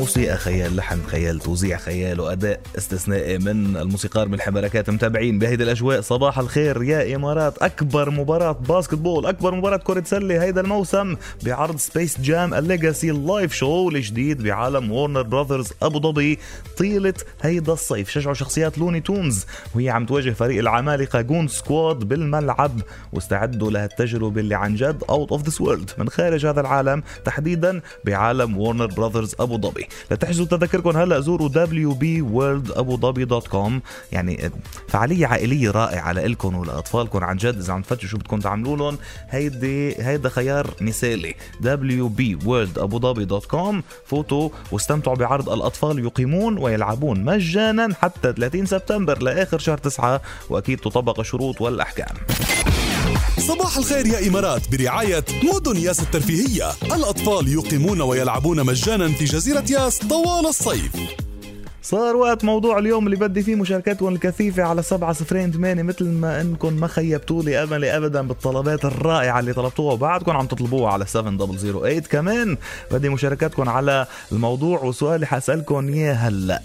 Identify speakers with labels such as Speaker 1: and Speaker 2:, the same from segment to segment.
Speaker 1: موسيقى خيال لحن خيال توزيع خيال وأداء استثنائي من الموسيقار من الحبركات متابعين بهيدي الأجواء. صباح الخير يا إمارات. أكبر مباراة basketball أكبر مباراة كرة سلة هيدا الموسم بعرض Space Jam ال Legacy live show الجديد بعالم Warner Brothers أبو ظبي. طيلة هيدا الصيف. شجعوا شخصيات Looney Tunes وهي عم تواجه فريق العمالقة Goon Squad بالملعب. واستعدوا لهالتجربة اللي عن جد out of this world من خارج هذا العالم تحديدا بعالم Warner Brothers أبو ظبي. لتحجزوا تذاكركم هلا زوروا wbworldabudhabi.com يعني فعالية عائلية رائعة لكم ولأطفالكم. عن جد إذا عم تفتشوا شو بدكم تعملوا لهم هيدي هيدا خيار مثالي. Wbworldabudhabi.com فوتوا واستمتعوا بعرض الأطفال يقيمون ويلعبون مجانا حتى 30 سبتمبر لآخر شهر 9 وأكيد تطبق الشروط والأحكام.
Speaker 2: صباح الخير يا إمارات برعاية مدن ياس الترفيهية. الأطفال يقيمون ويلعبون مجانا في جزيرة ياس طوال الصيف.
Speaker 1: صار وقت موضوع اليوم اللي بدي فيه مشاركاتكم الكثيفة على سبعة صفرين ثمانية. مثل ما إنكم ما خيبتوا لي أملي ابدا بالطلبات الرائعة اللي طلبتوها. وبعدكم عم تطلبوها على 7008 كمان بدي مشاركاتكم على الموضوع وسؤالي حاسألكم إياه هلأ.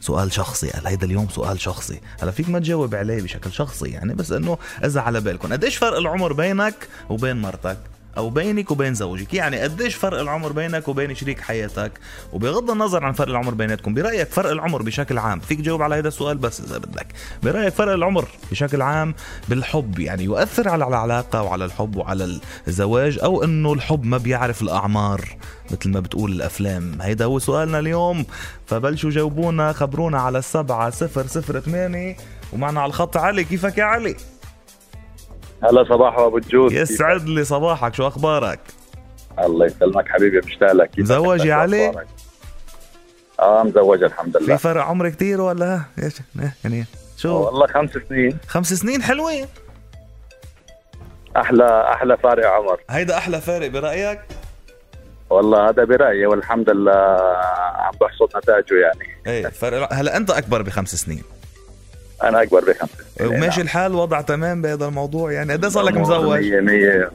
Speaker 1: سؤال شخصي قال هيدا اليوم سؤال شخصي. هلا فيك ما تجاوب عليه بشكل شخصي يعني بس إنه إذا على بالكم. قديش فرق العمر بينك وبين مرتك؟ أو بينك وبين زوجك. يعني قديش فرق العمر بينك وبين شريك حياتك؟ وبغض النظر عن فرق العمر بيناتكم برأيك فرق العمر بشكل عام؟ فيك تجاوب على هذا السؤال بس إذا بدك. برأيك فرق العمر بشكل عام بالحب يعني يؤثر على العلاقة وعلى الحب وعلى الزواج أو إنه الحب ما بيعرف الأعمار مثل ما بتقول الأفلام؟ هيدا هو سؤالنا اليوم. فبلشوا جاوبونا خبرونا على السبعة صفر صفر ثمانية ومعنا على الخط علي. كيفك يا علي؟
Speaker 3: هلا صباح أبو الجود
Speaker 1: يسعد لي صباحك شو أخبارك؟
Speaker 3: الله يسلمك حبيبي مشتاق لك
Speaker 1: مزوج يا؟ علي؟
Speaker 3: آه مزوج الحمد
Speaker 1: في
Speaker 3: لله.
Speaker 1: فرق عمر كتير ولا؟ إيش؟ إيه، يعني شو؟
Speaker 3: والله خمس سنين.
Speaker 1: خمس سنين حلوين.
Speaker 3: أحلى أحلى فارق عمر.
Speaker 1: هيدا أحلى فارق برأيك؟
Speaker 3: والله هذا برأيي والحمد لله عم بحصد نتائجه يعني.
Speaker 1: إيه فرق هلا أنت أكبر بخمس سنين.
Speaker 3: أنا أكبر بخمس سنين
Speaker 1: وماشي الحال وضع تمام بهذا الموضوع. يعني قد صار لك مزوج؟
Speaker 3: 100 100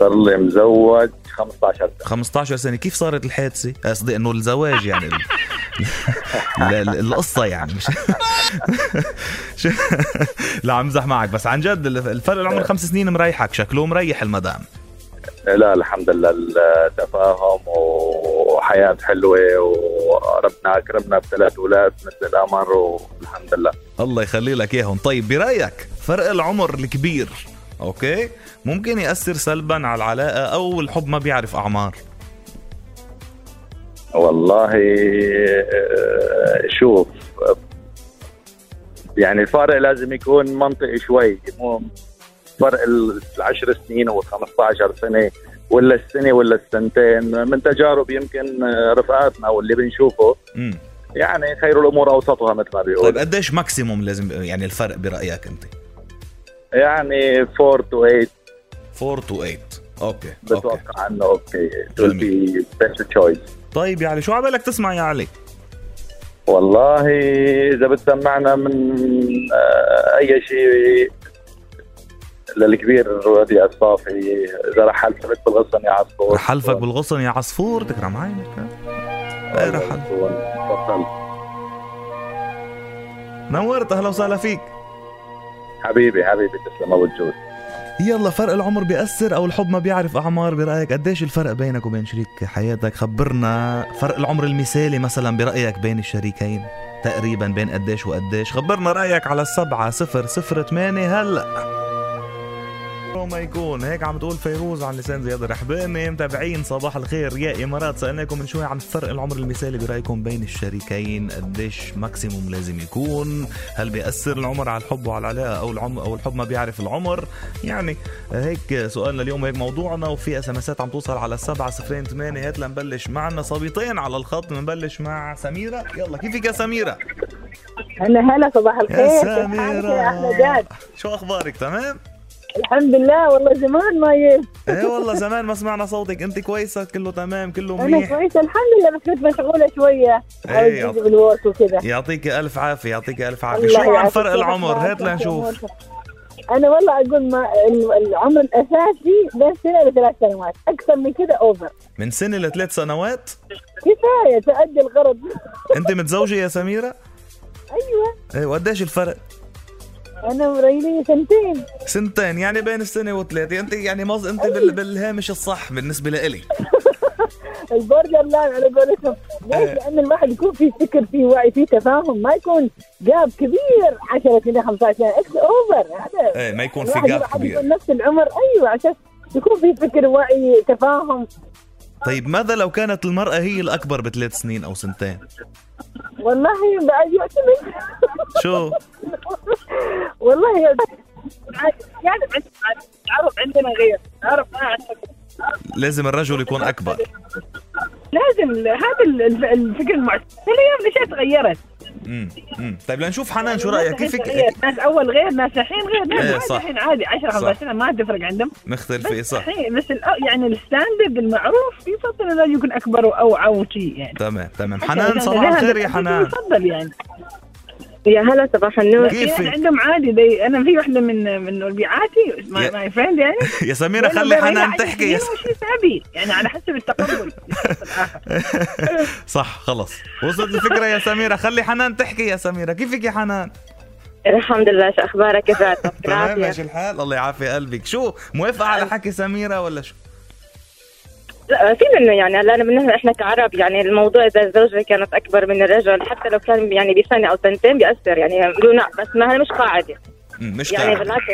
Speaker 3: صار لي مزوج 15 سنة.
Speaker 1: 15 سنة. كيف صارت الحادثة؟ قصدي إنه الزواج يعني ال- ال- ال- القصة يعني. مش لا عم امزح معك. بس عن جد الفرق العمر خمس سنين مريحك. شكله مريح المدام.
Speaker 3: لا الحمد لله التفاهم وحياة حلوة وربنا اكرمنا بثلاث أولاد مثل القمر والحمد لله.
Speaker 1: الله يخلي لك إياهم. طيب برأيك فرق العمر الكبير أوكي؟ ممكن يأثر سلبا على العلاقة أو الحب ما بيعرف أعمار.
Speaker 3: والله شوف يعني الفارق لازم يكون منطقي شوي. مو فرق العشر سنين و 15 سنة. ولا السنة ولا السنتين من تجارب يمكن رفقاتنا واللي بنشوفه.
Speaker 1: امم
Speaker 3: يعني خير الأمور أوسطها مثل ما بيقول
Speaker 1: طيب قديش maximum لازم يعني الفرق برأيك أنت؟
Speaker 3: يعني 4 to 8
Speaker 1: 4 to 8 okay
Speaker 3: بتوقع إنه okay. Will be best choice.
Speaker 1: طيب يا علي شو عبالك تسمع يا علي؟
Speaker 3: والله إذا بتسمعنا من آه، أي شيء للكبير ودي الصافي إذا رح حلفك بالغصن يا عصفور.
Speaker 1: حلفك بالغصن يا عصفور؟ تكرم عينك. رح حلف. نورت أهلا وسهلا فيك.
Speaker 3: حبيبي حبيبي تسلم أبو الجود.
Speaker 1: يلا فرق العمر بيأثر أو الحب ما بيعرف؟ أعمار برأيك قديش الفرق بينك وبين شريك حياتك؟ خبرنا فرق العمر المثالي مثلا برأيك بين الشريكين تقريبا بين قديش وقديش؟ خبرنا رأيك على السبعة صفر صفر ثمانية. هلا. ما يكون. هيك عم تقول فيروز عن لسان زياد الرحباني. متابعين صباح الخير. يا إمارات سألناكم من شوي عن فرق العمر المثالي برأيكم بين الشريكين. قديش ماكسيموم لازم يكون؟ هل بيأثر العمر على الحب وعلى العلاقة أو العم أو الحب ما بيعرف العمر؟ يعني هيك سؤالنا اليوم هيك موضوعنا. وفي SMS ات عم توصل على السبعة صفرين ثمانية. هات لنبلش معنا صبيتين على الخط. بنبلش مع سميرة. يلا كيفك يا سميرة؟
Speaker 4: هلا هلا صباح الخير.
Speaker 1: سميرة.
Speaker 4: يا جاد
Speaker 1: شو أخبارك؟ تمام؟
Speaker 4: الحمد لله والله زمان ما ي...
Speaker 1: إيه والله زمان ما سمعنا صوتك. أنت كويسة كله تمام كله
Speaker 4: أنا
Speaker 1: منيح.
Speaker 4: كويسة الحمد لله بس كنت مشغولة شوية.
Speaker 1: إيه،
Speaker 4: عاوز بال work وكذا
Speaker 1: يعطيك ألف عافية يعطيك ألف عافية.
Speaker 4: الله
Speaker 1: شو عن. فرق العمر؟ هات لنشوف
Speaker 4: أنا والله أقول ما ال- العمر الأساسي بين سنة لثلاث سنوات. أكثر من كذا over
Speaker 1: من سنة لثلاث سنوات؟
Speaker 4: كفاية تؤدي الغرض.
Speaker 1: أنت متزوجة يا سميرة؟
Speaker 4: أيوه.
Speaker 1: إيه وقديش الفرق؟
Speaker 4: أنا مريلي سنتين.
Speaker 1: سنتين يعني بين السنة وثلاثة. أنت يعني مز... أنت بال... بالهامش الصح بالنسبة لإلي.
Speaker 4: ال borderline على قولتهم. ليش؟
Speaker 1: إيه.
Speaker 4: لأن الواحد يكون في فكر في وعي في تفاهم ما يكون gap كبير 10 سنين 15 سنه it's over هذا
Speaker 1: إيه ما يكون في
Speaker 4: gap
Speaker 1: كبير.
Speaker 4: نفس العمر. أيوه عشان يكون في فكر وعي تفاهم.
Speaker 1: طيب ماذا لو كانت المرأة هي الأكبر بثلاث سنين أو سنتين؟
Speaker 4: والله يعتمد
Speaker 1: شو؟
Speaker 4: والله يا يعني العرب عندنا غير العرب ما.
Speaker 1: لازم الرجل يكون أكبر
Speaker 4: لازم هذا ال- ال- الفكر المعتمد الأيام الاشياء تغيرت
Speaker 1: امم امم طيب لنشوف حنان شو رأيك. كيف
Speaker 4: ناس أول غير ناس الحين غير. ناس
Speaker 1: إيه،.
Speaker 4: الحين عادي. 10
Speaker 1: صح.
Speaker 4: 15 سنه ما تفرق عندهم.
Speaker 1: مختلف
Speaker 4: بس
Speaker 1: صح.
Speaker 4: بس يعني الستاندرد المعروف يفضل انه يكون أكبر واوعى وشيء يعني.
Speaker 1: تمام تمام. حنان صباح الخير يا حنان.
Speaker 4: يفضل يعني.
Speaker 5: يا هلا صباح النور.
Speaker 1: كيف؟
Speaker 4: عندهم عادي دي أنا في وحده من من ربيعاتي
Speaker 1: يا-
Speaker 4: my friend يعني.
Speaker 1: يا سميرة خلي حنان تحكي. يا س...
Speaker 4: وش يسابي يعني على حسب التقبل.
Speaker 1: صح خلص وصلت الفكرة يا سميرة. خلي حنان تحكي يا سميرة. كيفك يا حنان؟
Speaker 5: الحمد لله شو أخبارك؟ كيف
Speaker 1: تمام ماشي الحال. الله يعافي قلبك. شو موافقة على حكي سميرة ولا شو؟
Speaker 5: لا في منه يعني. هلا بالنسبة إحنا كعرب يعني الموضوع إذا الزوجه كانت أكبر من الرجل حتى لو كان يعني بسنه أو سنتين بيأثر يعني بيقولوا بس ما هي مش
Speaker 1: قاعدة. مش
Speaker 5: يعني بالعكس.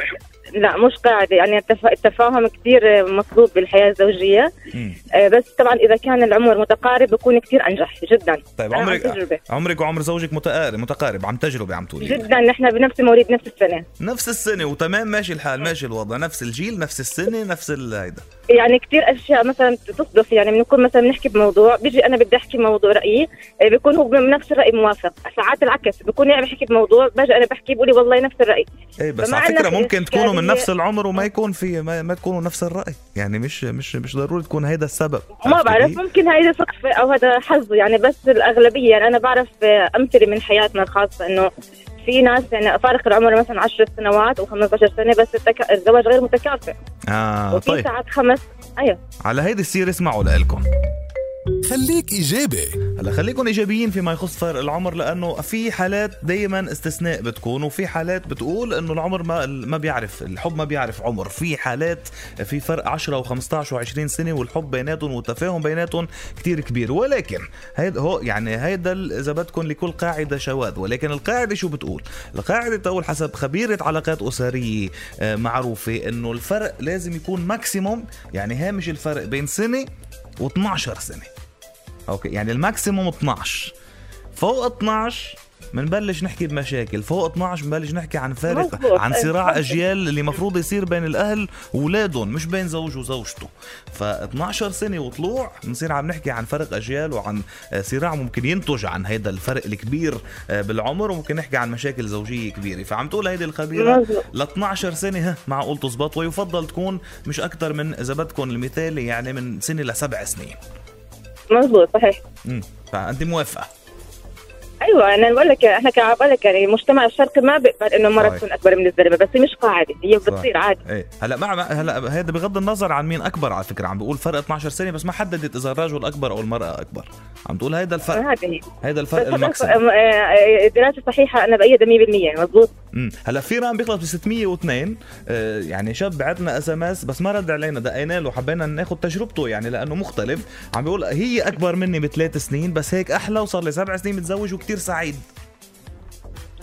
Speaker 5: لا مش قاعدة. يعني التف- التفاهم كثير مطلوب بالحياة الزوجية.
Speaker 1: مم.
Speaker 5: آه، بس طبعا إذا كان العمر متقارب بكون كثير أنجح جدا.
Speaker 1: طيب عمرك. عمرك وعمر زوجك متقارب متقارب؟ عن تجربة عم تقولي.
Speaker 5: جدا نحن بنفس مواليد نفس السنة.
Speaker 1: نفس السنة وتمام ماشي الحال ماشي الوضع. نفس الجيل نفس السنة نفس هيدا.
Speaker 5: يعني كثير أشياء مثلا تصدف يعني بنكون مثلا بنحكي بموضوع بيجي أنا بدي أحكي موضوع رأيي آه، بيكون هو بنفس الرأي موافق. ساعات العكس بيكون يعني بحكي بموضوع باجي أنا بحكي بقولي والله نفس الرأي.
Speaker 1: إيه بس على فكرة
Speaker 5: إنك
Speaker 1: ممكن تكونوا من
Speaker 5: الإشكالية-
Speaker 1: نفس العمر وما يكون في ما, ما تكونوا نفس الرأي. يعني مش مش مش ضروري تكون هيدا السبب.
Speaker 5: ما بعرف
Speaker 1: كيف؟
Speaker 5: ممكن هيدا صدفه أو هذا حظ يعني بس الأغلبية يعني أنا بعرف آه، أمثلة من حياتنا الخاصة إنه في ناس يعني فارق العمر مثلا 10 سنوات أو 15 سنة بس التك... الزواج غير متكافئ.
Speaker 1: آه
Speaker 5: وفي
Speaker 1: طيب.
Speaker 5: ساعات خمس أيوه.
Speaker 1: على هيدي السيرة اسمعوا لإلكم.
Speaker 2: خليك إيجابي.
Speaker 1: هلا خليكم إيجابيين فيما يخص فرق العمر لأنه في حالات دائما استثناء بتكون وفي حالات بتقول إنه العمر ما ما بيعرف الحب ما بيعرف عمر. في حالات في فرق 10 و15 و20 سنة والحب بيناتهم والتفاهم بيناتهم كتير كبير. ولكن هيدا هو يعني هيدا إذا بدكم لكل قاعدة شواذ. ولكن القاعدة شو بتقول؟ القاعدة تقول حسب خبيرة علاقات أسرية آه، معروفة إنه الفرق لازم يكون maximum يعني هامش الفرق بين سنة و12 سنة. okay يعني ال maximum 12 فوق 12 بنبلش نحكي بمشاكل فوق 12 بنبلش نحكي عن فارق. عن
Speaker 5: إيه،
Speaker 1: صراع. أجيال اللي مفروض يصير بين الأهل واولادهم مش بين زوج وزوجته ف 12 سنة وطلوع بنصير عم نحكي عن فرق أجيال وعن آه، صراع ممكن ينتج عن هيدا الفرق الكبير آه، بالعمر وممكن نحكي عن مشاكل زوجية كبيرة فعم تقول هيدي
Speaker 5: الخبيرة.
Speaker 1: ل 12 سنة ها معقول تزبط ويفضل تكون مش أكثر من إذا بدكم المثالي يعني من سنة لسبع سنين
Speaker 5: مظبوط صحيح
Speaker 1: امم فانت موافقه
Speaker 5: أيوه أنا بقول لك إحنا كعب لك يعني المجتمع الشرقي ما بيقبل إنه المراه. تكون أكبر من الزلمه بس مش قاعدة هي. بتصير عادي.
Speaker 1: إيه. هلا مع هلا هذا بغض النظر عن مين أكبر على فكرة عم بقول فرق 12 سنة بس ما حددت إذا الرجل أكبر أو المرأة أكبر. عم تقول هيدا الفرق.
Speaker 5: هذه
Speaker 1: هيدا الفرق ال maximum
Speaker 5: آه، آه، دراسة صحيحة أنا بأيدها 100% مضبوط
Speaker 1: هلا في رقم بيخلص ب 602 آه يعني شاب بعتنا SMS بس ما رد علينا دقينا له حبينا ناخذ تجربته يعني لأنه مختلف. عم بيقول هي أكبر مني بثلاث سنين بس هيك أحلى وصار لي سبع سنين متزوج وكتير سعيد.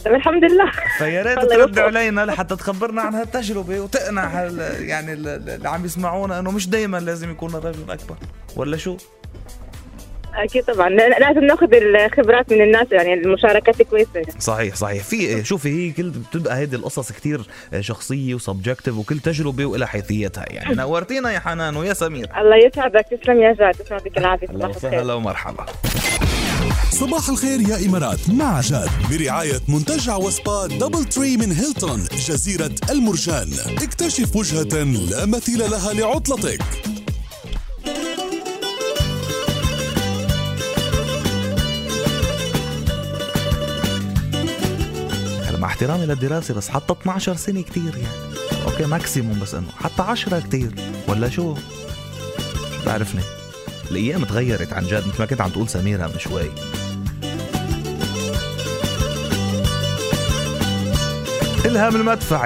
Speaker 5: الحمد لله.
Speaker 1: فيا ريت ترد. علينا لحتى تخبرنا عن هالتجربة وتقنع هال يعني ال- ال- اللي عم يسمعونا إنه مش دائما لازم يكون الرجل اكبر ولا شو؟
Speaker 5: أكيد طبعا. لا- لازم ناخذ الخبرات من الناس يعني المشاركات كويسة.
Speaker 1: صحيح صحيح. في شوفي هي كل بتبقى هيدي القصص كتير شخصية وسبجكتيف وكل تجربة وإلها حيثيتها. يعني نورتينا يا حنان ويا سمير.
Speaker 5: الله يسعدك. تسلم يا جاد. تسلم يعطيك العافيه صباح الخير.
Speaker 1: وسهلا ومرحبا.
Speaker 2: صباح الخير يا إمارات مع جاد برعاية منتجع وسبا DoubleTree من هيلتون جزيرة المرجان. اكتشف وجهة لا مثيل لها لعطلتك.
Speaker 1: هلا مع احترامي للدراسة بس حتى 12 سنة كتير يعني. okay maximum بس إنه حتى عشرة كتير. ولا شو؟ بعرفني الأيام تغيرت عن جد مثل ما كنت عم تقول سميرة من شوي. الهام المدفع.